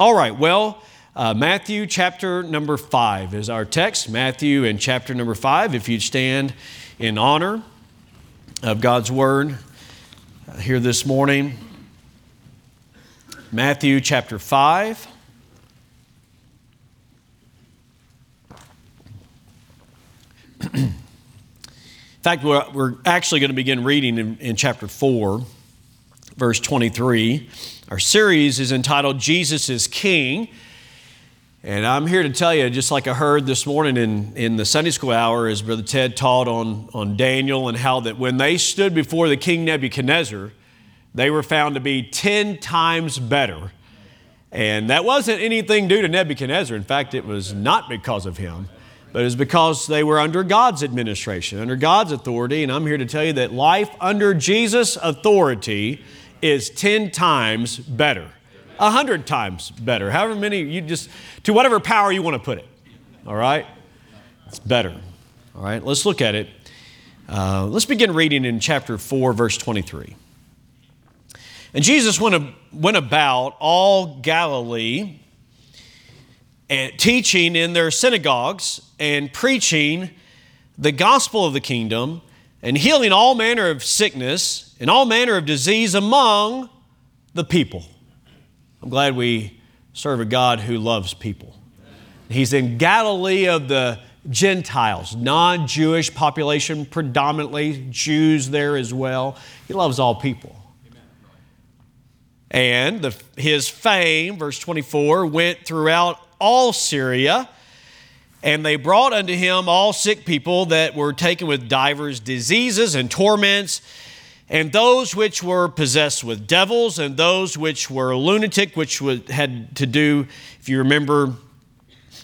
All right, well, uh, Matthew chapter number five is our text. Matthew and chapter number five. If you'd stand in honor of God's word uh, here this morning. Matthew chapter 5. in fact, we're, we're actually going to begin reading in, in chapter 4, verse 23. Our series is entitled Jesus is King. And I'm here to tell you, just like I heard this morning in, in the Sunday school hour, as Brother Ted taught on, on Daniel and how that when they stood before the King Nebuchadnezzar, they were found to be 10 times better. And that wasn't anything due to Nebuchadnezzar. In fact, it was not because of him, but it was because they were under God's administration, under God's authority. And I'm here to tell you that life under Jesus' authority is 10 times better, 100 times better, however many you just, to whatever power you want to put it. All right? It's better. All right, let's look at it. Uh, let's begin reading in chapter 4, verse 23. And Jesus went, went about all Galilee and teaching in their synagogues and preaching the gospel of the kingdom and healing all manner of sickness and all manner of disease among the people. I'm glad we serve a God who loves people. He's in Galilee of the Gentiles, non Jewish population, predominantly Jews there as well. He loves all people. And the, his fame, verse 24, went throughout all Syria. And they brought unto him all sick people that were taken with divers diseases and torments, and those which were possessed with devils, and those which were lunatic, which had to do, if you remember,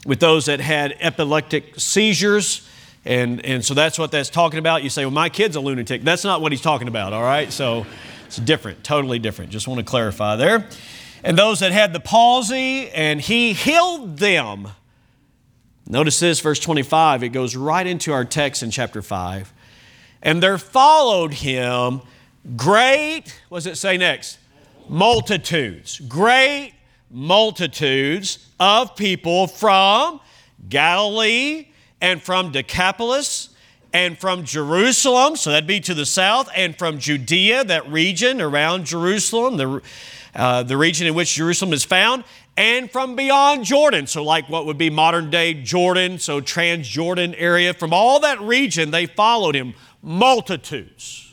with those that had epileptic seizures. And, and so that's what that's talking about. You say, well, my kid's a lunatic. That's not what he's talking about, all right? So it's different, totally different. Just want to clarify there. And those that had the palsy, and he healed them. Notice this, verse 25, it goes right into our text in chapter 5. And there followed him great, what does it say next? Multitudes. Great multitudes of people from Galilee and from Decapolis and from Jerusalem, so that'd be to the south, and from Judea, that region around Jerusalem, the, uh, the region in which Jerusalem is found, and from beyond Jordan, so like what would be modern day Jordan, so Transjordan area, from all that region, they followed him, multitudes.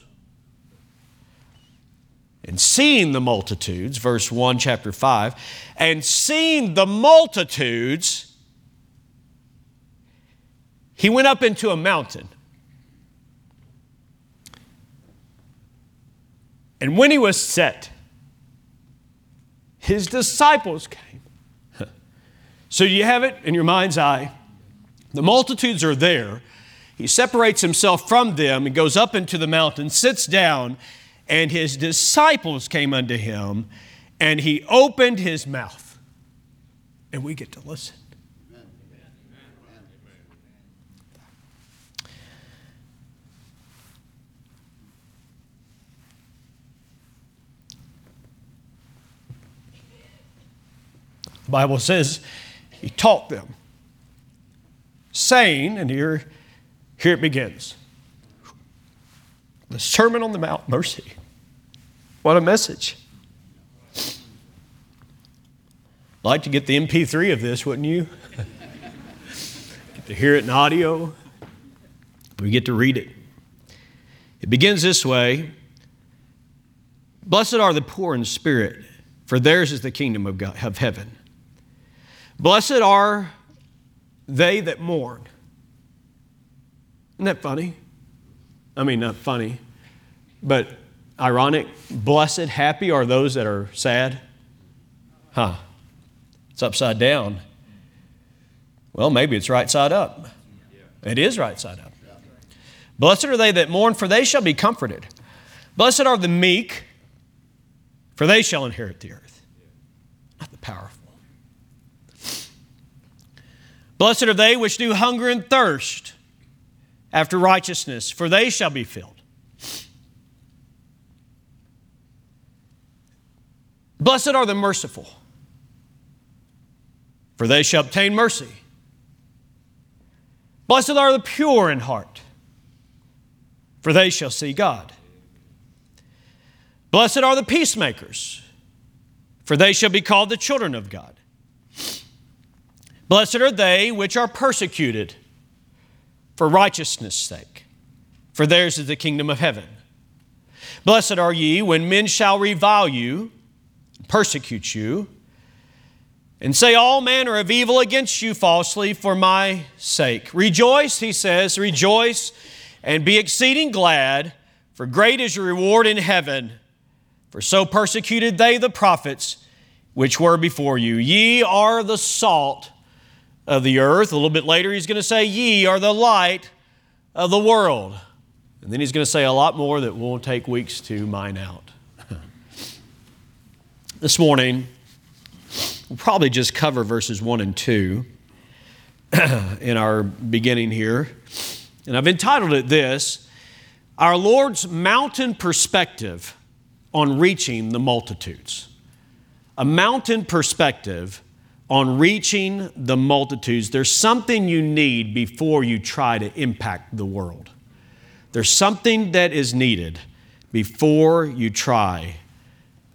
And seeing the multitudes, verse 1, chapter 5, and seeing the multitudes, he went up into a mountain. And when he was set, his disciples came so you have it in your mind's eye. The multitudes are there. He separates himself from them and goes up into the mountain, sits down, and his disciples came unto him, and he opened his mouth. And we get to listen. The Bible says he taught them, saying, and here, here it begins the Sermon on the Mount, mercy. What a message. like to get the MP3 of this, wouldn't you? get to hear it in audio. We get to read it. It begins this way Blessed are the poor in spirit, for theirs is the kingdom of, God, of heaven. Blessed are they that mourn. Isn't that funny? I mean, not funny, but ironic. Blessed, happy are those that are sad. Huh. It's upside down. Well, maybe it's right side up. It is right side up. Blessed are they that mourn, for they shall be comforted. Blessed are the meek, for they shall inherit the earth. Not the powerful. Blessed are they which do hunger and thirst after righteousness, for they shall be filled. Blessed are the merciful, for they shall obtain mercy. Blessed are the pure in heart, for they shall see God. Blessed are the peacemakers, for they shall be called the children of God. Blessed are they which are persecuted for righteousness' sake, for theirs is the kingdom of heaven. Blessed are ye when men shall revile you, persecute you, and say all manner of evil against you falsely for my sake. Rejoice, he says, rejoice and be exceeding glad, for great is your reward in heaven. For so persecuted they the prophets which were before you. Ye are the salt of the earth. A little bit later, he's going to say, Ye are the light of the world. And then he's going to say a lot more that won't take weeks to mine out. this morning, we'll probably just cover verses 1 and 2 in our beginning here. And I've entitled it this Our Lord's Mountain Perspective on Reaching the Multitudes. A mountain perspective on reaching the multitudes, there's something you need before you try to impact the world. There's something that is needed before you try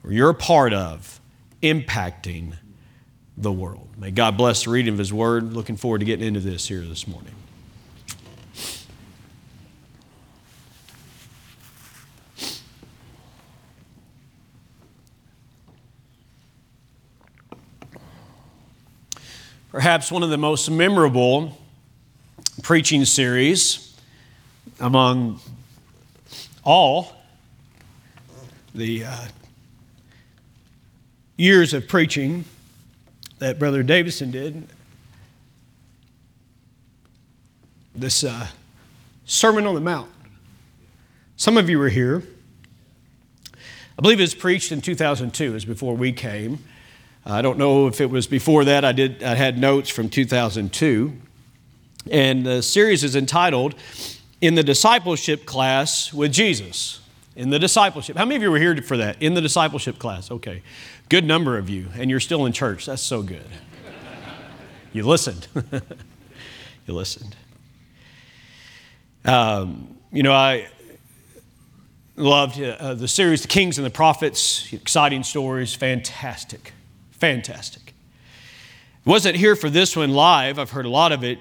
or you're a part of impacting the world. May God bless the reading of His Word. Looking forward to getting into this here this morning. Perhaps one of the most memorable preaching series among all the uh, years of preaching that Brother Davison did. This uh, Sermon on the Mount. Some of you were here. I believe it was preached in 2002, it was before we came. I don't know if it was before that. I did. I had notes from 2002, and the series is entitled "In the Discipleship Class with Jesus." In the discipleship. How many of you were here for that? In the discipleship class. Okay. Good number of you, and you're still in church. That's so good. you listened. you listened. Um, you know, I loved uh, the series, The Kings and the Prophets. Exciting stories, fantastic. Fantastic. Wasn't here for this one live. I've heard a lot of it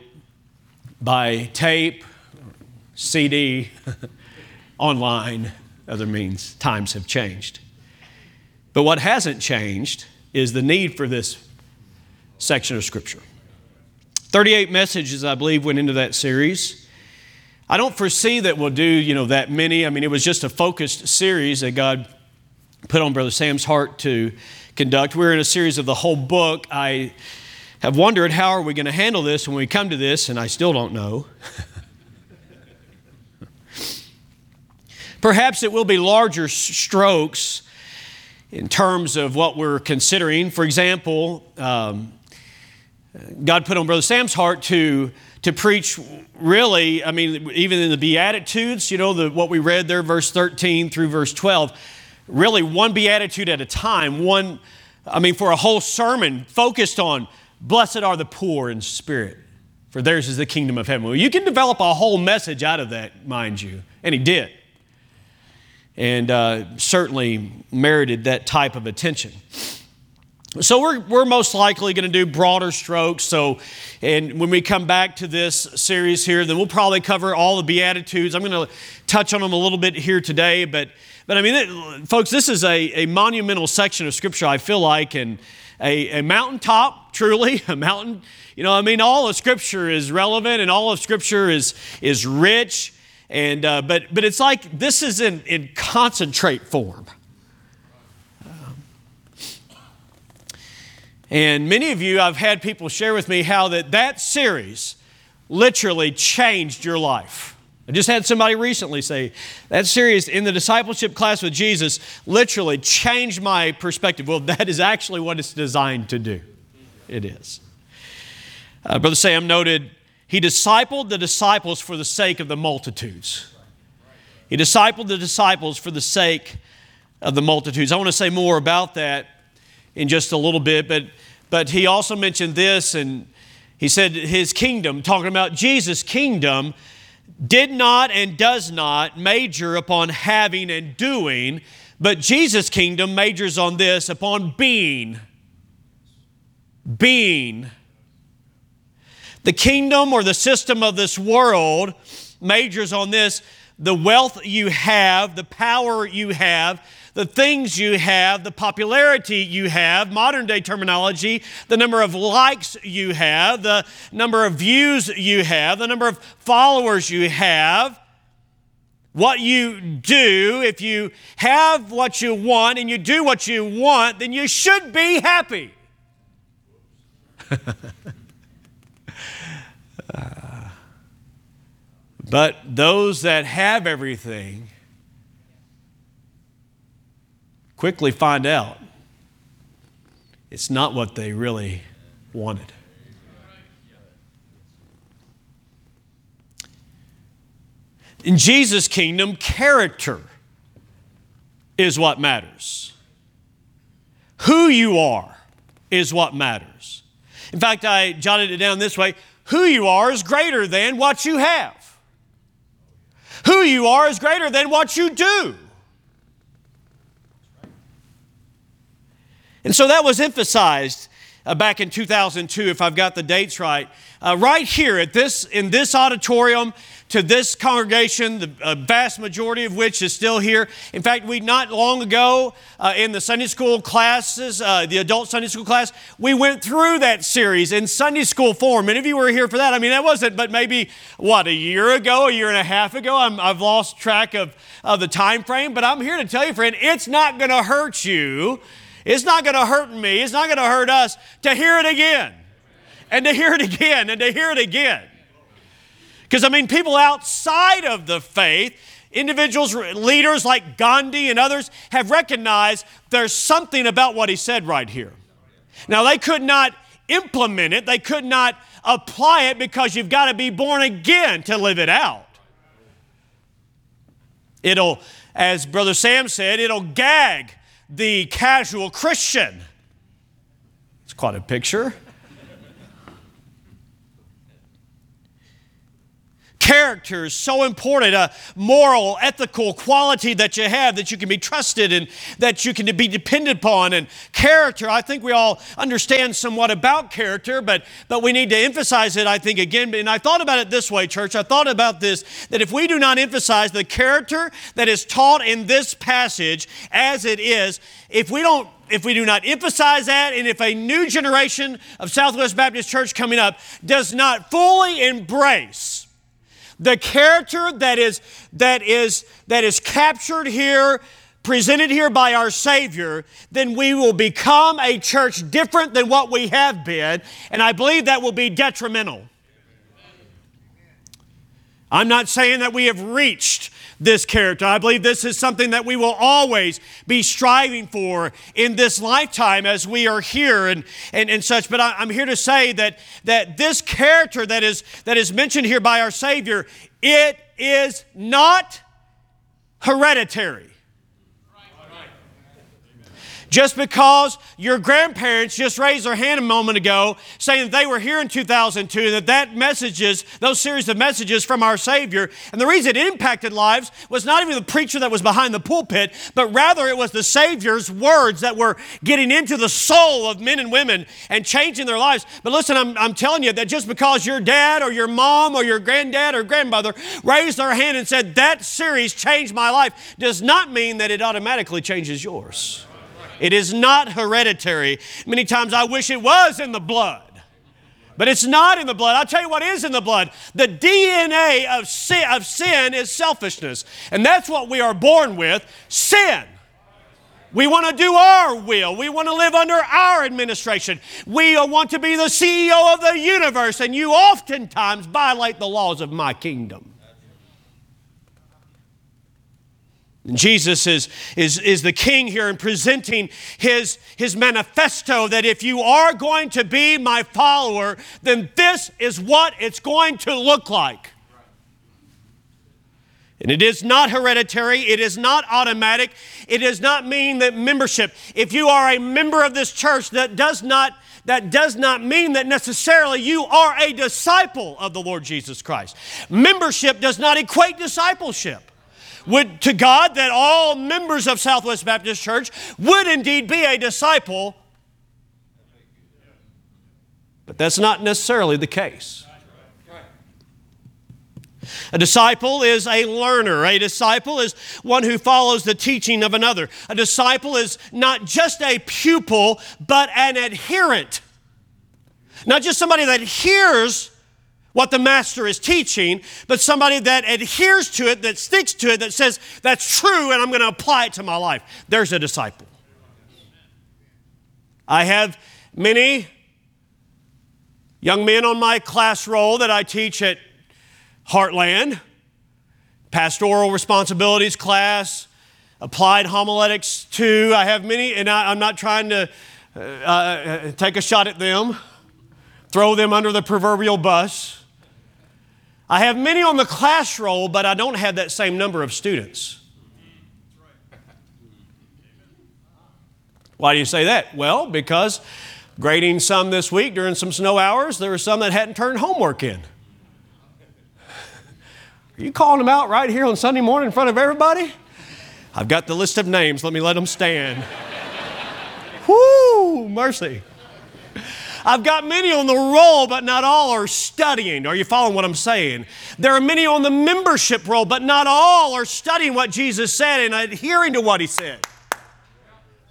by tape, CD, online, other means. Times have changed. But what hasn't changed is the need for this section of Scripture. 38 messages, I believe, went into that series. I don't foresee that we'll do, you know, that many. I mean, it was just a focused series that God put on Brother Sam's heart to conduct. We're in a series of the whole book. I have wondered how are we going to handle this when we come to this, and I still don't know. Perhaps it will be larger strokes in terms of what we're considering. For example, um, God put on Brother Sam's heart to, to preach really, I mean, even in the Beatitudes, you know, the, what we read there, verse 13 through verse 12 really one beatitude at a time, one, I mean, for a whole sermon focused on blessed are the poor in spirit, for theirs is the kingdom of heaven. Well, you can develop a whole message out of that, mind you, and he did. And uh, certainly merited that type of attention. So we're, we're most likely going to do broader strokes. So, and when we come back to this series here, then we'll probably cover all the Beatitudes. I'm going to touch on them a little bit here today, but but I mean, it, folks, this is a, a monumental section of Scripture, I feel like, and a, a mountaintop, truly, a mountain. You know, I mean, all of Scripture is relevant and all of Scripture is, is rich. And, uh, but, but it's like this is in, in concentrate form. and many of you, I've had people share with me how that, that series literally changed your life. I just had somebody recently say that series in the discipleship class with Jesus literally changed my perspective. Well, that is actually what it's designed to do. It is. Uh, Brother Sam noted he discipled the disciples for the sake of the multitudes. He discipled the disciples for the sake of the multitudes. I want to say more about that in just a little bit, but but he also mentioned this, and he said his kingdom, talking about Jesus' kingdom, did not and does not major upon having and doing, but Jesus' kingdom majors on this upon being. Being. The kingdom or the system of this world majors on this the wealth you have, the power you have, the things you have, the popularity you have, modern day terminology, the number of likes you have, the number of views you have, the number of followers you have, what you do. If you have what you want and you do what you want, then you should be happy. Uh, but those that have everything, quickly find out it's not what they really wanted. In Jesus' kingdom, character is what matters. Who you are is what matters. In fact, I jotted it down this way who you are is greater than what you have. Who you are is greater than what you do. And so that was emphasized uh, back in 2002, if I've got the dates right, uh, right here at this in this auditorium to this congregation, the uh, vast majority of which is still here. In fact, we not long ago uh, in the Sunday school classes, uh, the adult Sunday school class, we went through that series in Sunday school form. Many of you were here for that. I mean, that wasn't, but maybe what a year ago, a year and a half ago. i have lost track of, of the time frame, but I'm here to tell you, friend, it's not going to hurt you it's not going to hurt me, it's not going to hurt us to hear it again and to hear it again and to hear it again. Because, I mean, people outside of the faith, individuals, leaders like Gandhi and others, have recognized there's something about what he said right here. Now, they could not implement it, they could not apply it because you've got to be born again to live it out. It'll, as Brother Sam said, it'll gag the casual Christian. It's quite a picture. Character is so important, a moral, ethical quality that you have that you can be trusted and that you can be depended upon. And character, I think we all understand somewhat about character, but, but we need to emphasize it, I think, again. And I thought about it this way, church. I thought about this that if we do not emphasize the character that is taught in this passage as it is, if we don't if we do not emphasize that, and if a new generation of Southwest Baptist Church coming up does not fully embrace the character that is, that is, that is captured here, presented here by our Savior, then we will become a church different than what we have been, and I believe that will be detrimental. I'm not saying that we have reached this character. I believe this is something that we will always be striving for in this lifetime as we are here and, and, and such. But I, I'm here to say that, that this character that is, that is mentioned here by our Savior, it is not hereditary. Just because your grandparents just raised their hand a moment ago saying that they were here in 2002, that that messages, those series of messages from our Savior, and the reason it impacted lives was not even the preacher that was behind the pulpit, but rather it was the Savior's words that were getting into the soul of men and women and changing their lives. But listen, I'm, I'm telling you that just because your dad or your mom or your granddad or grandmother raised their hand and said, That series changed my life, does not mean that it automatically changes yours. It is not hereditary. Many times I wish it was in the blood. But it's not in the blood. I'll tell you what is in the blood. The DNA of sin, of sin is selfishness. And that's what we are born with sin. We want to do our will. We want to live under our administration. We want to be the CEO of the universe, and you oftentimes violate the laws of my kingdom. Jesus is, is, is the king here and presenting his, his manifesto that if you are going to be my follower, then this is what it's going to look like. And it is not hereditary, it is not automatic, it does not mean that membership. If you are a member of this church, that does not that does not mean that necessarily you are a disciple of the Lord Jesus Christ. Membership does not equate discipleship. Would to God that all members of Southwest Baptist Church would indeed be a disciple, but that's not necessarily the case. A disciple is a learner. A disciple is one who follows the teaching of another. A disciple is not just a pupil, but an adherent. Not just somebody that hears what the master is teaching, but somebody that adheres to it, that sticks to it, that says, that's true and I'm going to apply it to my life. There's a disciple. I have many young men on my class roll that I teach at Heartland, pastoral responsibilities class, applied homiletics two. I have many, and I, am not trying to uh, uh, take a shot at them, throw them under the proverbial bus. I have many on the class roll, but I don't have that same number of students. Why do you say that? Well, because grading some this week during some snow hours, there were some that hadn't turned homework in. Are you calling them out right here on Sunday morning in front of everybody? I've got the list of names. Let me let them stand. Whoo, mercy. I've got many on the roll, but not all are studying. Are you following what I'm saying? There are many on the membership roll, but not all are studying what Jesus said and adhering to what he said.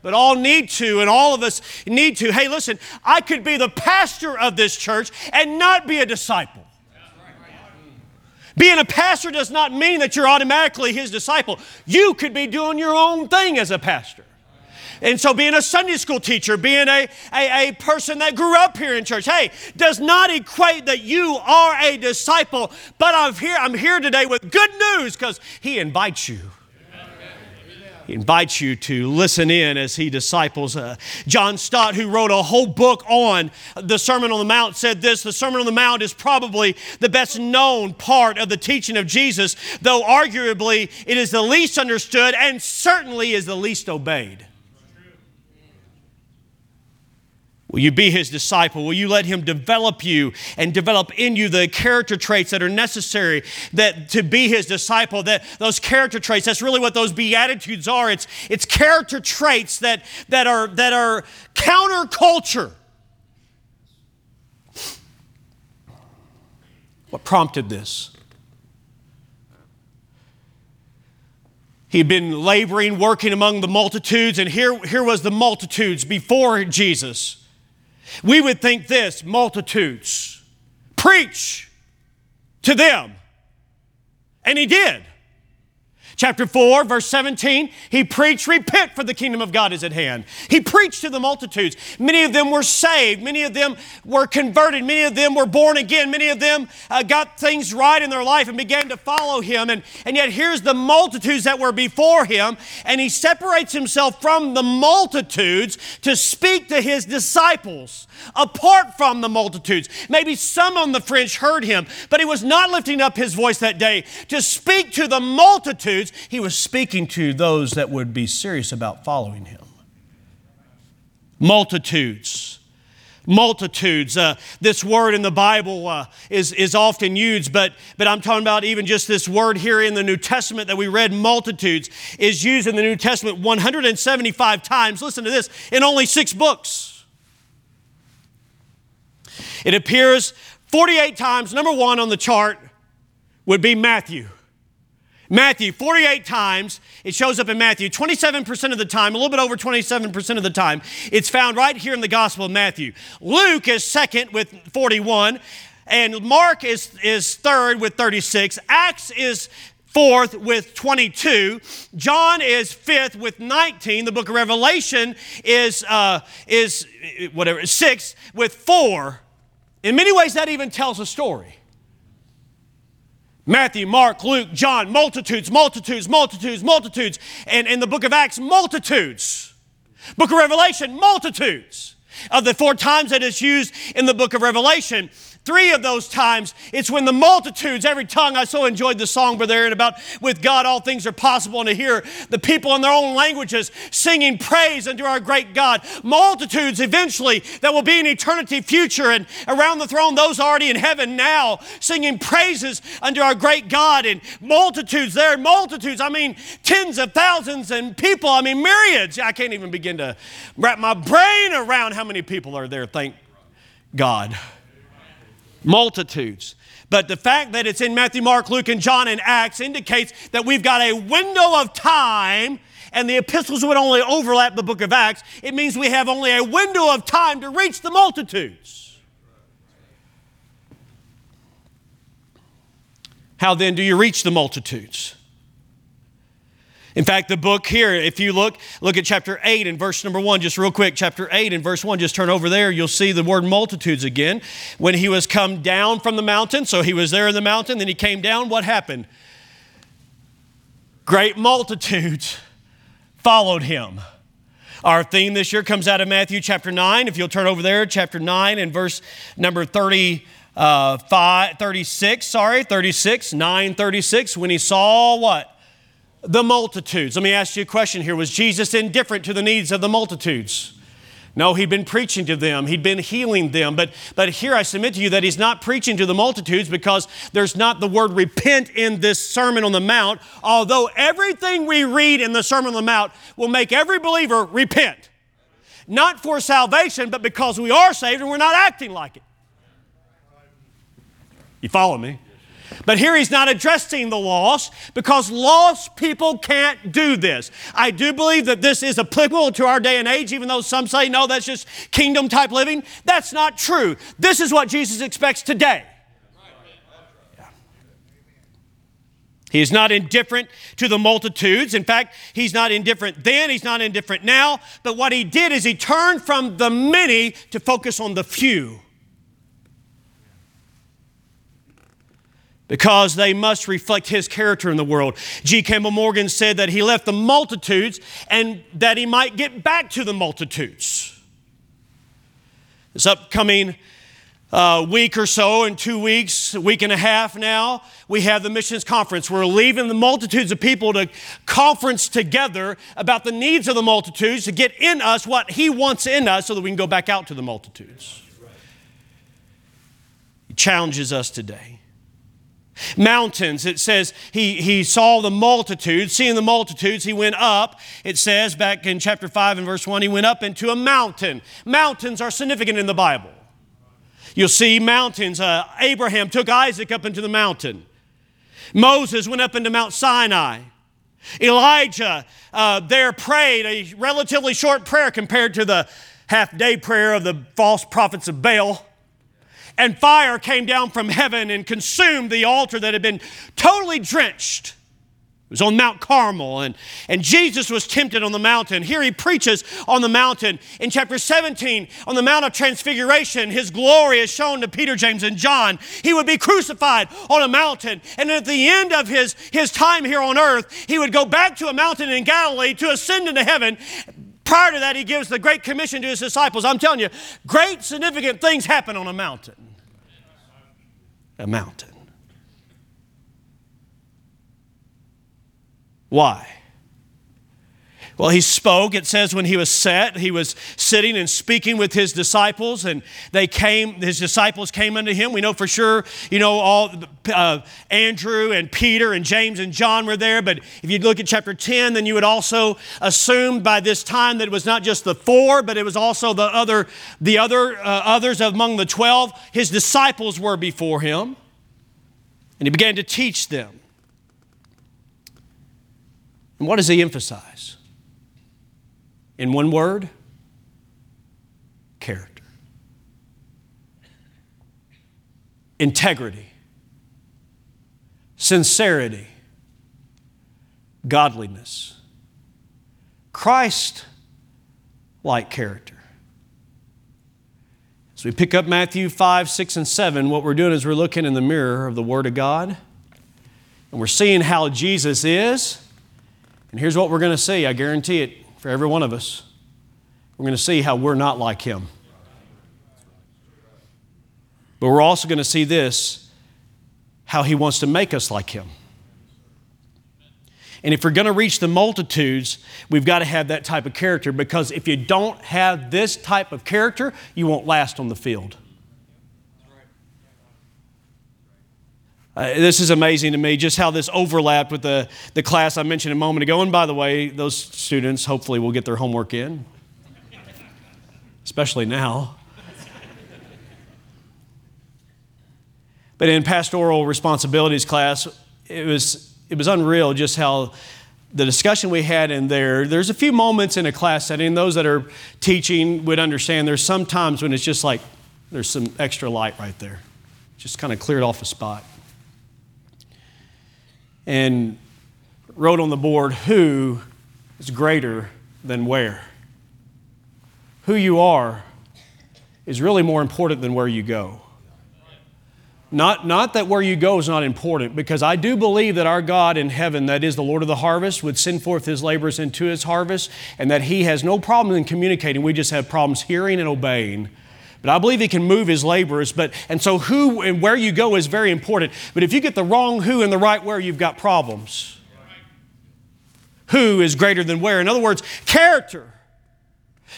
But all need to, and all of us need to. Hey, listen, I could be the pastor of this church and not be a disciple. Being a pastor does not mean that you're automatically his disciple. You could be doing your own thing as a pastor. And so, being a Sunday school teacher, being a, a, a, person that grew up here in church, hey, does not equate that you are a disciple. But I'm here, I'm here today with good news because he invites you. He invites you to listen in as he disciples. Uh, John Stott, who wrote a whole book on the Sermon on the Mount, said this The Sermon on the Mount is probably the best known part of the teaching of Jesus, though arguably it is the least understood and certainly is the least obeyed. Will you be his disciple? Will you let him develop you and develop in you the character traits that are necessary that to be his disciple? That those character traits, that's really what those beatitudes are. It's, it's character traits that, that are that are counterculture. What prompted this? He'd been laboring, working among the multitudes, and here, here was the multitudes before Jesus. We would think this multitudes, preach to them. And he did. Chapter 4, verse 17, he preached, Repent, for the kingdom of God is at hand. He preached to the multitudes. Many of them were saved. Many of them were converted. Many of them were born again. Many of them uh, got things right in their life and began to follow him. And, and yet, here's the multitudes that were before him, and he separates himself from the multitudes to speak to his disciples apart from the multitudes. Maybe some on the fringe heard him, but he was not lifting up his voice that day to speak to the multitudes. He was speaking to those that would be serious about following him. Multitudes. Multitudes. Uh, this word in the Bible uh, is, is often used, but, but I'm talking about even just this word here in the New Testament that we read, multitudes, is used in the New Testament 175 times. Listen to this in only six books. It appears 48 times. Number one on the chart would be Matthew. Matthew, 48 times. It shows up in Matthew. 27% of the time, a little bit over 27% of the time, it's found right here in the Gospel of Matthew. Luke is second with 41, and Mark is, is third with 36. Acts is fourth with 22. John is fifth with 19. The book of Revelation is, uh, is whatever, sixth with four. In many ways, that even tells a story. Matthew, Mark, Luke, John, multitudes, multitudes, multitudes, multitudes. And in the book of Acts, multitudes. Book of Revelation, multitudes. Of the four times that it's used in the book of Revelation, three of those times, it's when the multitudes, every tongue, I so enjoyed the song, Brother Aaron, about with God all things are possible, and to hear the people in their own languages singing praise unto our great God. Multitudes eventually that will be in eternity future, and around the throne, those already in heaven now singing praises unto our great God, and multitudes there, multitudes, I mean, tens of thousands and people, I mean, myriads. I can't even begin to wrap my brain around how many people are there, thank God. Multitudes. But the fact that it's in Matthew, Mark, Luke, and John and Acts indicates that we've got a window of time, and the epistles would only overlap the book of Acts. It means we have only a window of time to reach the multitudes. How then do you reach the multitudes? In fact, the book here, if you look, look at chapter 8 and verse number 1, just real quick. Chapter 8 and verse 1, just turn over there. You'll see the word multitudes again. When he was come down from the mountain, so he was there in the mountain, then he came down, what happened? Great multitudes followed him. Our theme this year comes out of Matthew chapter 9. If you'll turn over there, chapter 9 and verse number 30. Uh, five, 36, sorry, 36, 936, when he saw what? The multitudes. Let me ask you a question here. Was Jesus indifferent to the needs of the multitudes? No, he'd been preaching to them. He'd been healing them. But, but here I submit to you that he's not preaching to the multitudes because there's not the word repent in this Sermon on the Mount, although everything we read in the Sermon on the Mount will make every believer repent. Not for salvation, but because we are saved and we're not acting like it. You follow me? But here he's not addressing the lost because lost people can't do this. I do believe that this is applicable to our day and age, even though some say, no, that's just kingdom type living. That's not true. This is what Jesus expects today. He is not indifferent to the multitudes. In fact, he's not indifferent then, he's not indifferent now. But what he did is he turned from the many to focus on the few. Because they must reflect his character in the world. G. Campbell Morgan said that he left the multitudes and that he might get back to the multitudes. This upcoming uh, week or so, in two weeks, a week and a half now, we have the missions conference. We're leaving the multitudes of people to conference together about the needs of the multitudes to get in us what He wants in us so that we can go back out to the multitudes. He challenges us today. Mountains, it says he, he saw the multitudes. Seeing the multitudes, he went up. It says back in chapter 5 and verse 1, he went up into a mountain. Mountains are significant in the Bible. You'll see mountains. Uh, Abraham took Isaac up into the mountain. Moses went up into Mount Sinai. Elijah uh, there prayed a relatively short prayer compared to the half day prayer of the false prophets of Baal and fire came down from heaven and consumed the altar that had been totally drenched. It was on Mount Carmel, and, and Jesus was tempted on the mountain. Here he preaches on the mountain. In chapter 17, on the Mount of Transfiguration, his glory is shown to Peter, James, and John. He would be crucified on a mountain, and at the end of his, his time here on earth, he would go back to a mountain in Galilee to ascend into heaven. Prior to that, he gives the Great Commission to his disciples. I'm telling you, great significant things happen on a mountain a mountain. Why? Well, he spoke. It says when he was set, he was sitting and speaking with his disciples, and they came. His disciples came unto him. We know for sure, you know, all uh, Andrew and Peter and James and John were there. But if you look at chapter ten, then you would also assume by this time that it was not just the four, but it was also the other, the other uh, others among the twelve. His disciples were before him, and he began to teach them. And what does he emphasize? In one word character, integrity, sincerity, godliness, Christ like character. As we pick up Matthew 5, 6, and 7, what we're doing is we're looking in the mirror of the Word of God and we're seeing how Jesus is. And here's what we're going to see, I guarantee it for every one of us. We're going to see how we're not like him. But we're also going to see this how he wants to make us like him. And if we're going to reach the multitudes, we've got to have that type of character because if you don't have this type of character, you won't last on the field. Uh, this is amazing to me, just how this overlapped with the, the class I mentioned a moment ago. And by the way, those students hopefully will get their homework in, especially now. But in pastoral responsibilities class, it was, it was unreal just how the discussion we had in there, there's a few moments in a class setting, those that are teaching would understand there's some times when it's just like there's some extra light right there. Just kind of cleared off a spot. And wrote on the board, who is greater than where? Who you are is really more important than where you go. Not, not that where you go is not important, because I do believe that our God in heaven, that is the Lord of the harvest, would send forth his laborers into his harvest, and that he has no problem in communicating. We just have problems hearing and obeying. But I believe he can move his laborers. But, and so, who and where you go is very important. But if you get the wrong who and the right where, you've got problems. Who is greater than where? In other words, character.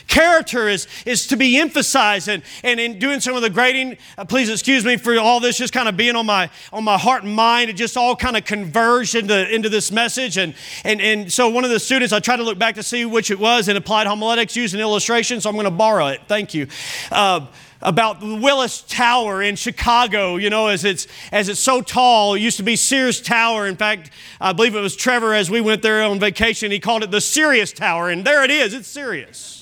Character is, is to be emphasized, and, and in doing some of the grading, uh, please excuse me for all this just kind of being on my, on my heart and mind. It just all kind of converged into, into this message. And, and, and so, one of the students, I tried to look back to see which it was in applied homiletics using illustration, so I'm going to borrow it. Thank you. Uh, about the Willis Tower in Chicago, you know, as it's, as it's so tall. It used to be Sears Tower. In fact, I believe it was Trevor as we went there on vacation, he called it the Sirius Tower, and there it is, it's serious.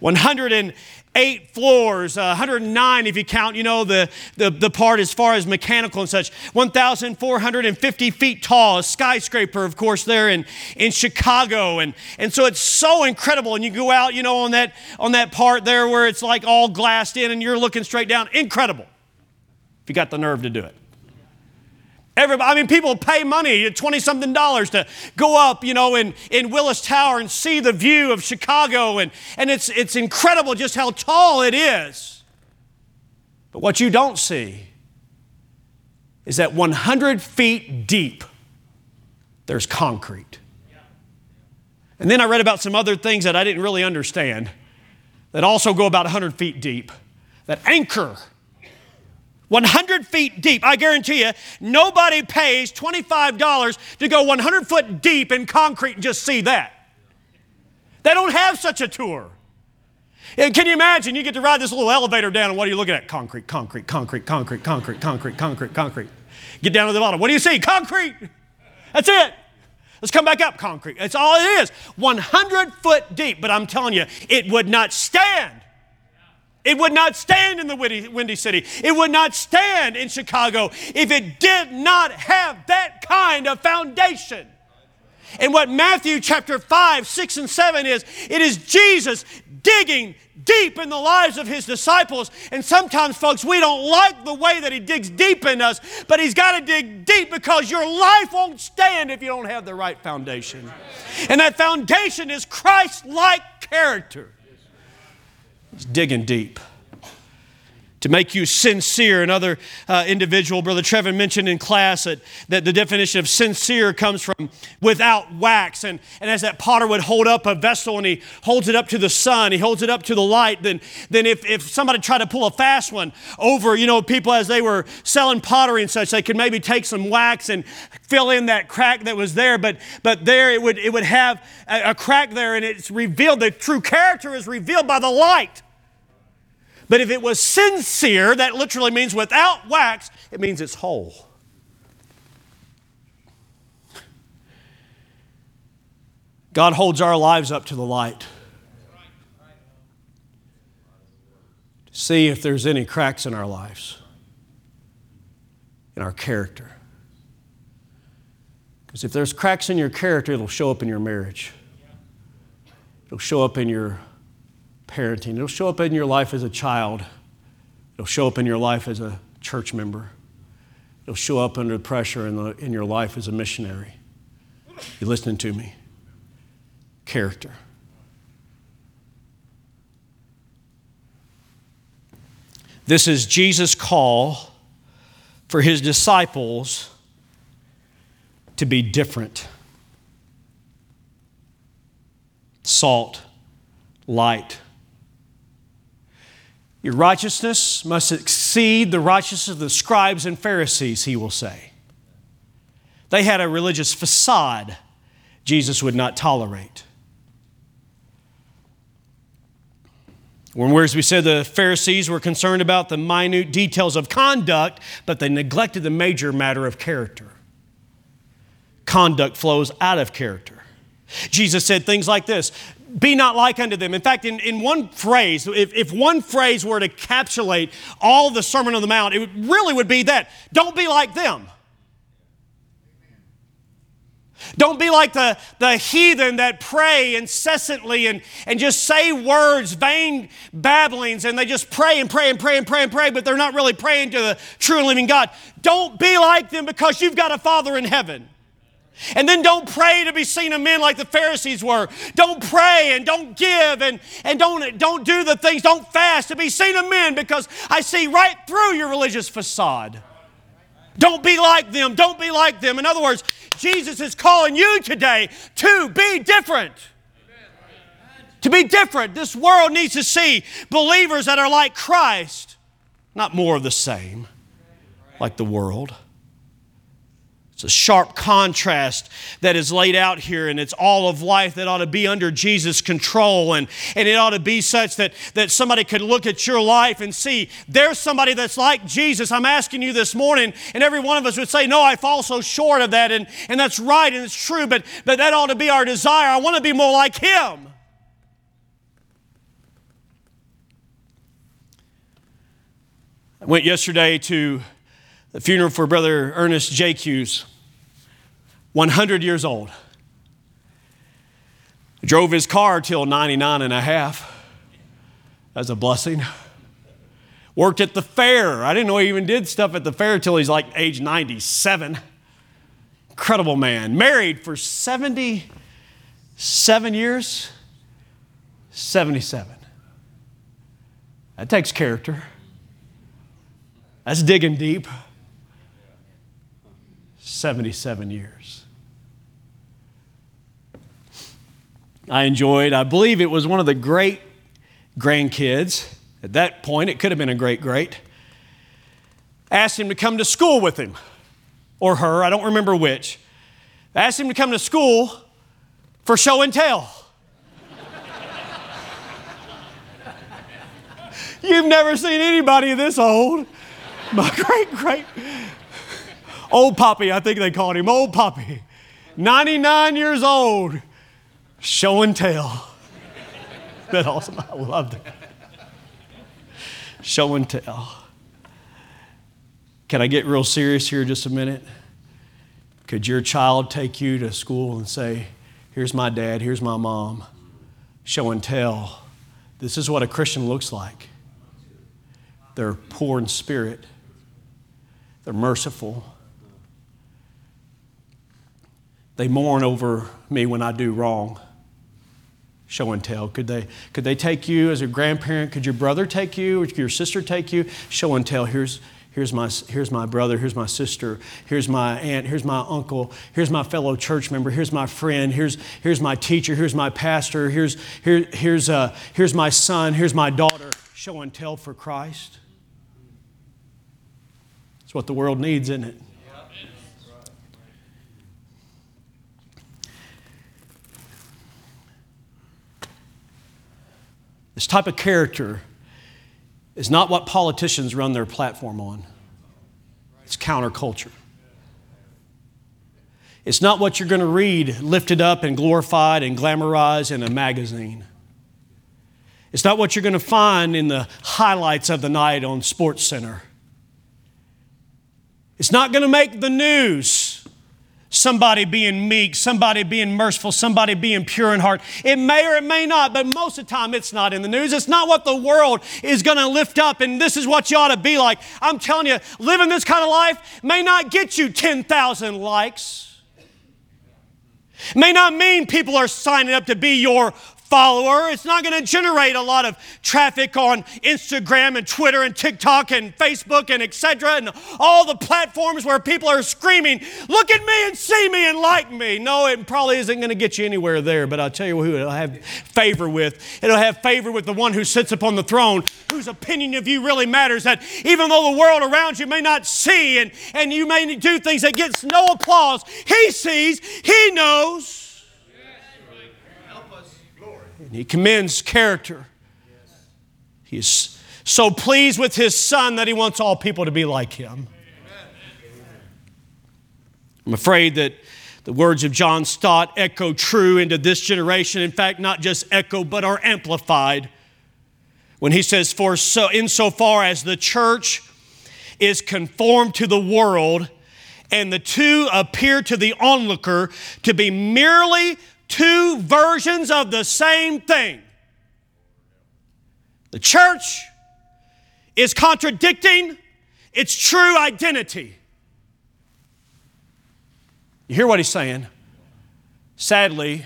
108 floors, uh, 109 if you count, you know, the, the, the part as far as mechanical and such. 1,450 feet tall, a skyscraper, of course, there in, in Chicago. And, and so it's so incredible. And you go out, you know, on that, on that part there where it's like all glassed in and you're looking straight down. Incredible. If you got the nerve to do it. Everybody, I mean, people pay money, 20 something dollars, to go up, you know, in, in Willis Tower and see the view of Chicago. And, and it's, it's incredible just how tall it is. But what you don't see is that 100 feet deep, there's concrete. And then I read about some other things that I didn't really understand that also go about 100 feet deep that anchor 100 feet deep. I guarantee you, nobody pays $25 to go 100 foot deep in concrete and just see that. They don't have such a tour. And can you imagine? You get to ride this little elevator down, and what are you looking at? Concrete, concrete, concrete, concrete, concrete, concrete, concrete, concrete. Get down to the bottom. What do you see? Concrete. That's it. Let's come back up. Concrete. That's all it is. 100 foot deep. But I'm telling you, it would not stand it would not stand in the Windy City. It would not stand in Chicago if it did not have that kind of foundation. And what Matthew chapter 5, 6, and 7 is, it is Jesus digging deep in the lives of his disciples. And sometimes, folks, we don't like the way that he digs deep in us, but he's got to dig deep because your life won't stand if you don't have the right foundation. And that foundation is Christ like character. Digging deep. To make you sincere. Another uh, individual, Brother Trevor mentioned in class that, that the definition of sincere comes from without wax. And, and as that potter would hold up a vessel and he holds it up to the sun, he holds it up to the light, then, then if, if somebody tried to pull a fast one over, you know, people as they were selling pottery and such, they could maybe take some wax and fill in that crack that was there. But, but there it would, it would have a, a crack there and it's revealed. The true character is revealed by the light. But if it was sincere, that literally means without wax, it means it's whole. God holds our lives up to the light. To see if there's any cracks in our lives, in our character. Because if there's cracks in your character, it'll show up in your marriage, it'll show up in your parenting. It'll show up in your life as a child, it'll show up in your life as a church member, it'll show up under pressure in, the, in your life as a missionary. You listening to me? Character. This is Jesus' call for his disciples to be different. Salt, light. Your righteousness must exceed the righteousness of the scribes and Pharisees, he will say. They had a religious facade Jesus would not tolerate. Whereas we said the Pharisees were concerned about the minute details of conduct, but they neglected the major matter of character. Conduct flows out of character. Jesus said things like this Be not like unto them. In fact, in, in one phrase, if, if one phrase were to encapsulate all the Sermon on the Mount, it really would be that don't be like them. Don't be like the, the heathen that pray incessantly and, and just say words, vain babblings, and they just pray and pray and pray and pray and pray, but they're not really praying to the true and living God. Don't be like them because you've got a Father in heaven. And then don't pray to be seen of men like the Pharisees were. Don't pray and don't give and, and don't, don't do the things, don't fast to be seen of men because I see right through your religious facade. Don't be like them. Don't be like them. In other words, Jesus is calling you today to be different. To be different. This world needs to see believers that are like Christ, not more of the same, like the world. It's a sharp contrast that is laid out here, and it's all of life that ought to be under Jesus' control. And, and it ought to be such that, that somebody could look at your life and see there's somebody that's like Jesus. I'm asking you this morning, and every one of us would say, No, I fall so short of that. And, and that's right, and it's true, but, but that ought to be our desire. I want to be more like Him. I went yesterday to the funeral for Brother Ernest J. Hughes, 100 years old. Drove his car till 99 and a half. That's a blessing. Worked at the fair. I didn't know he even did stuff at the fair till he's like age 97. Incredible man. Married for 77 years. 77. That takes character. That's digging deep. 77 years. I enjoyed, I believe it was one of the great grandkids. At that point, it could have been a great great. Asked him to come to school with him, or her, I don't remember which. Asked him to come to school for show and tell. You've never seen anybody this old. My great great Old Poppy, I think they called him Old Poppy. 99 years old, show and tell. that awesome? I loved it. Show and tell. Can I get real serious here just a minute? Could your child take you to school and say, Here's my dad, here's my mom, show and tell? This is what a Christian looks like. They're poor in spirit, they're merciful, they mourn over me when I do wrong. Show and tell. Could they, could they take you as a grandparent? Could your brother take you? Or could your sister take you? Show and tell. Here's, here's, my, here's my brother. Here's my sister. Here's my aunt. Here's my uncle. Here's my fellow church member. Here's my friend. Here's, here's my teacher. Here's my pastor. Here's, here, here's, uh, here's my son. Here's my daughter. Show and tell for Christ. It's what the world needs, isn't it? This type of character is not what politicians run their platform on, it's counterculture. It's not what you're going to read lifted up and glorified and glamorized in a magazine. It's not what you're going to find in the highlights of the night on Sports Center. It's not going to make the news somebody being meek, somebody being merciful, somebody being pure in heart. It may or it may not, but most of the time it's not in the news. It's not what the world is going to lift up, and this is what you ought to be like. I'm telling you, living this kind of life may not get you 10,000 likes. May not mean people are signing up to be your follower. It's not going to generate a lot of traffic on Instagram and Twitter and TikTok and Facebook and etc. and all the platforms where people are screaming, "Look at me and see me and like me." No, it probably isn't going to get you anywhere there. But I'll tell you who it'll have favor with. It'll have favor with the one who sits upon the throne, whose opinion of you really matters. That even though the world around you may not see and and you may do things that gets no applause, He sees, He knows. And he commends character. He is so pleased with his son that he wants all people to be like him. I'm afraid that the words of John Stott echo true into this generation. In fact, not just echo, but are amplified. When he says, For so insofar as the church is conformed to the world, and the two appear to the onlooker to be merely two versions of the same thing. The church is contradicting its true identity. You hear what he's saying? Sadly,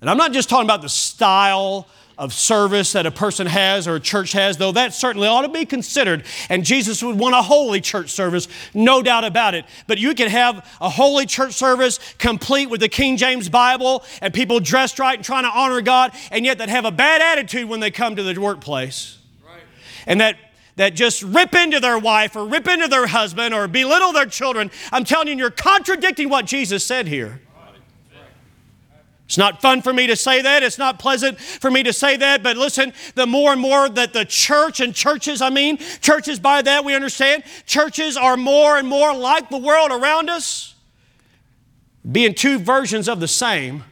and I'm not just talking about the style of service that a person has or a church has, though that certainly ought to be considered. And Jesus would want a holy church service, no doubt about it. But you can have a holy church service complete with the King James Bible and people dressed right and trying to honor God, and yet that have a bad attitude when they come to the workplace. Right. And that that just rip into their wife or rip into their husband or belittle their children. I'm telling you, you're contradicting what Jesus said here. It's not fun for me to say that. It's not pleasant for me to say that. But listen, the more and more that the church and churches, I mean, churches by that we understand, churches are more and more like the world around us, being two versions of the same,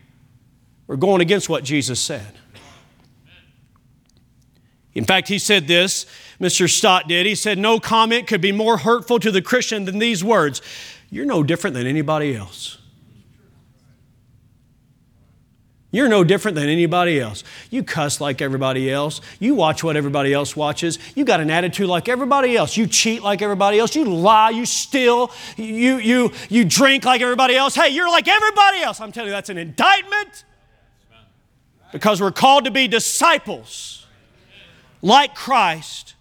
we're going against what Jesus said. In fact, he said this, Mr. Stott did. He said, No comment could be more hurtful to the Christian than these words You're no different than anybody else. You're no different than anybody else. You cuss like everybody else. You watch what everybody else watches. You got an attitude like everybody else. You cheat like everybody else. You lie. You steal. You, you, you drink like everybody else. Hey, you're like everybody else. I'm telling you, that's an indictment because we're called to be disciples like Christ.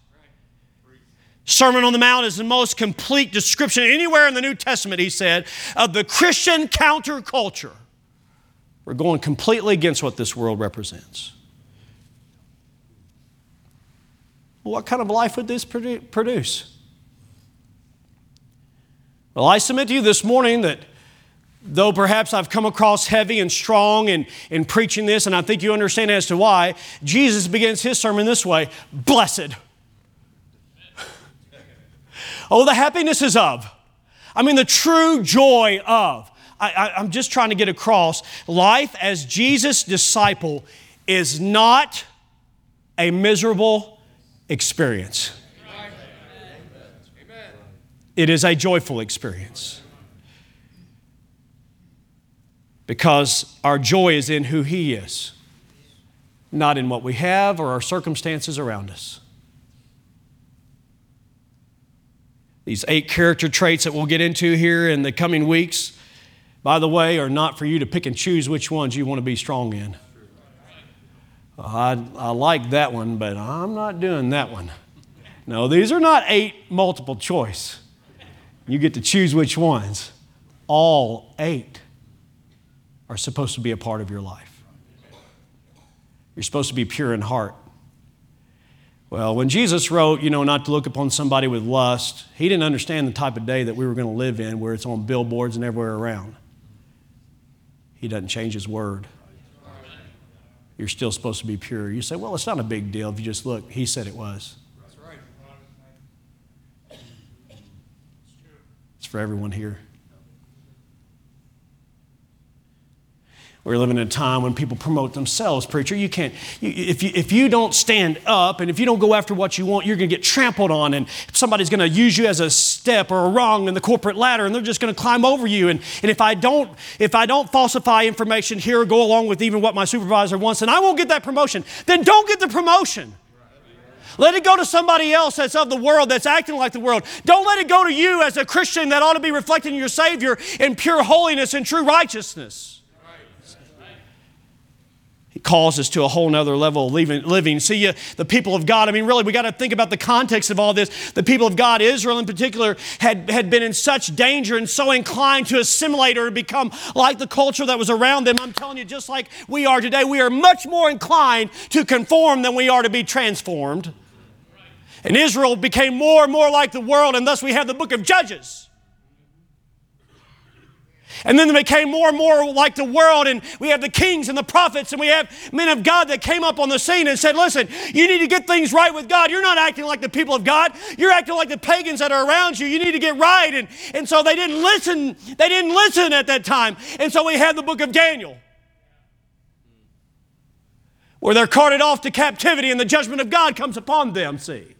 Sermon on the Mount is the most complete description anywhere in the New Testament, he said, of the Christian counterculture. We're going completely against what this world represents. What kind of life would this produce? Well, I submit to you this morning that though perhaps I've come across heavy and strong in, in preaching this, and I think you understand as to why, Jesus begins his sermon this way Blessed. oh, the happinesses of. I mean, the true joy of. I, am just trying to get across life as Jesus' disciple is not a miserable experience. It is a joyful experience. Because our joy is in who He is, not in what we have or our circumstances around us. These eight character traits that we'll get into here in the coming weeks by the way, are not for you to pick and choose which ones you want to be strong in. I, I like that one, but I'm not doing that one. No, these are not eight multiple choice. You get to choose which ones. All eight are supposed to be a part of your life. You're supposed to be pure in heart. Well, when Jesus wrote, you know, not to look upon somebody with lust, he didn't understand the type of day that we were going to live in where it's on billboards and everywhere around. He doesn't change His word. You're still supposed to be pure. You say, well, it's not a big deal if you just look. He said it was. It's for everyone here. We're living in a time when people promote themselves, preacher. You can't, you, if, you, if you don't stand up and if you don't go after what you want, you're going to get trampled on, and somebody's going to use you as a step or a rung in the corporate ladder, and they're just going to climb over you. And, and if, I don't, if I don't falsify information here or go along with even what my supervisor wants, and I won't get that promotion, then don't get the promotion. Let it go to somebody else that's of the world, that's acting like the world. Don't let it go to you as a Christian that ought to be reflecting your Savior in pure holiness and true righteousness. Calls us to a whole nother level of living. See, you, the people of God, I mean, really, we got to think about the context of all this. The people of God, Israel in particular, had, had been in such danger and so inclined to assimilate or become like the culture that was around them. I'm telling you, just like we are today, we are much more inclined to conform than we are to be transformed. And Israel became more and more like the world, and thus we have the book of Judges. And then they became more and more like the world, and we have the kings and the prophets, and we have men of God that came up on the scene and said, Listen, you need to get things right with God. You're not acting like the people of God, you're acting like the pagans that are around you. You need to get right. And, and so they didn't listen. They didn't listen at that time. And so we have the book of Daniel, where they're carted off to captivity, and the judgment of God comes upon them, see.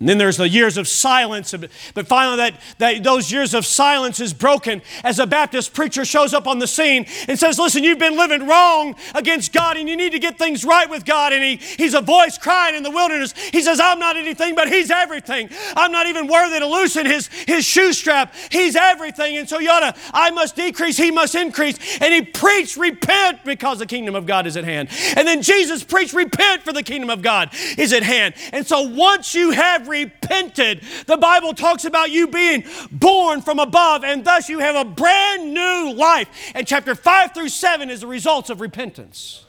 And then there's the years of silence. But finally, that, that, those years of silence is broken as a Baptist preacher shows up on the scene and says, Listen, you've been living wrong against God and you need to get things right with God. And he, he's a voice crying in the wilderness. He says, I'm not anything, but He's everything. I'm not even worthy to loosen His, his shoe strap. He's everything. And so you ought to, I must decrease, He must increase. And He preached, Repent because the kingdom of God is at hand. And then Jesus preached, Repent for the kingdom of God is at hand. And so once you have repented. The Bible talks about you being born from above, and thus you have a brand new life. And chapter 5 through 7 is the results of repentance.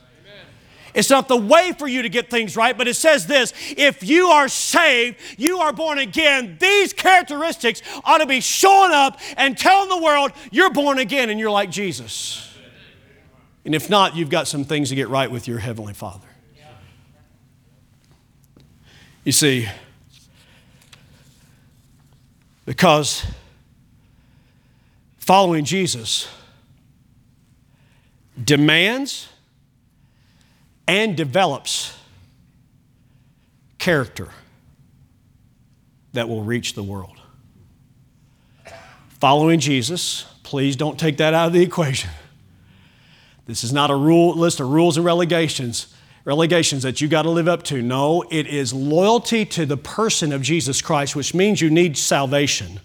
It's not the way for you to get things right, but it says this if you are saved, you are born again, these characteristics ought to be showing up and telling the world you're born again and you're like Jesus. And if not, you've got some things to get right with your Heavenly Father. You see, because following Jesus demands and develops character that will reach the world. Following Jesus, please don't take that out of the equation. This is not a rule, list of rules and relegations relegations that you got to live up to. No, it is loyalty to the person of Jesus Christ, which means you need salvation.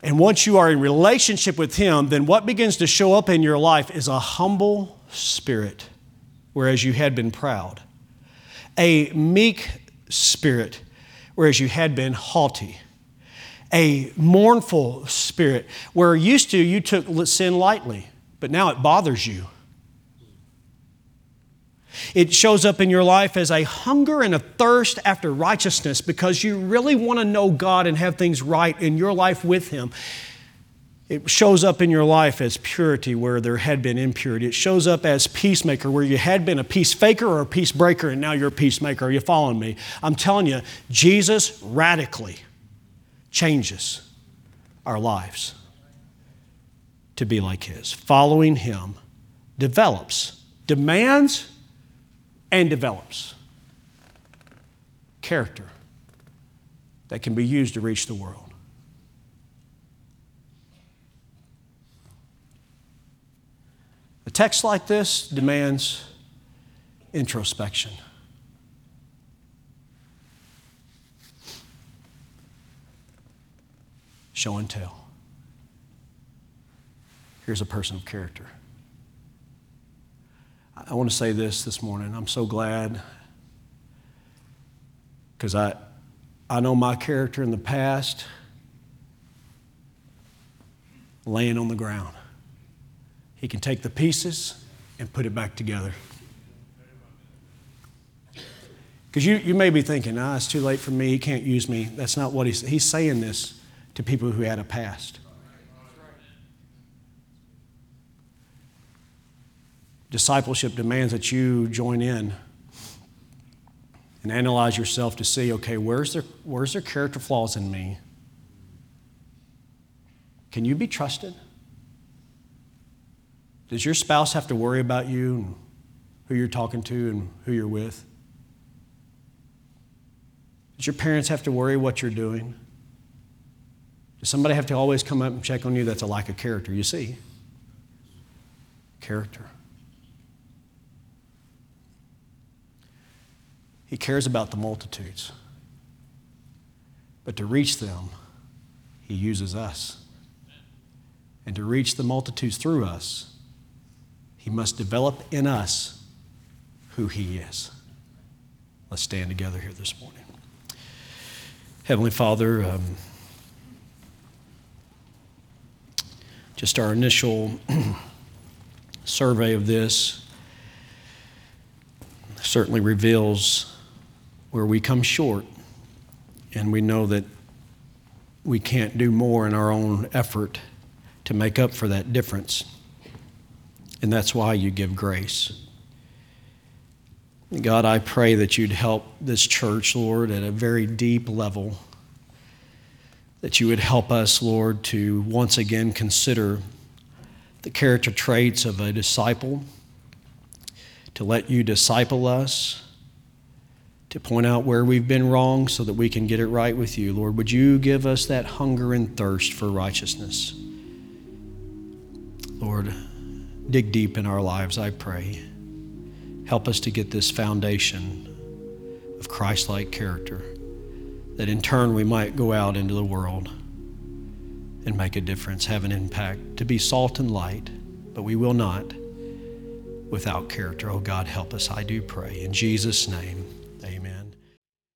And once you are in relationship with Him, then what begins to show up in your life is a humble spirit, whereas you had been proud, a meek spirit, whereas you had been haughty, a mournful spirit, where used to you took sin lightly, but now it bothers you. It shows up in your life as a hunger and a thirst after righteousness because you really want to know God and have things right in your life with Him. It shows up in your life as purity where there had been impurity. It shows up as peacemaker where you had been a peace faker or a peace breaker and now you're a peacemaker. Are you following me? I'm telling you, Jesus radically changes our lives to be like His. Following Him develops, demands, and develops character that can be used to reach the world. A text like this demands introspection. Show and tell. Here's a person of character. I want to say this this morning. I'm so glad because I, I know my character in the past laying on the ground. He can take the pieces and put it back together. Because you, you may be thinking, ah, it's too late for me. He can't use me. That's not what he's, he's saying this to people who had a past. Discipleship demands that you join in and analyze yourself to see okay, where's there, where's there character flaws in me? Can you be trusted? Does your spouse have to worry about you and who you're talking to and who you're with? Does your parents have to worry what you're doing? Does somebody have to always come up and check on you? That's a lack of character, you see. Character. He cares about the multitudes. But to reach them, He uses us. And to reach the multitudes through us, He must develop in us who He is. Let's stand together here this morning. Heavenly Father, um, just our initial survey of this certainly reveals where we come short, and we know that we can't do more in our own effort to make up for that difference. And that's why you give grace. God, I pray that you'd help this church, Lord, at a very deep level. That you would help us, Lord, to once again consider the character traits of a disciple, to let you disciple us, to point out where we've been wrong so that we can get it right with you. Lord, would you give us that hunger and thirst for righteousness? Lord, dig deep in our lives, I pray. Help us to get this foundation of Christ like character, that in turn we might go out into the world and make a difference, have an impact, to be salt and light, but we will not without character. Oh God, help us, I do pray. In Jesus' name.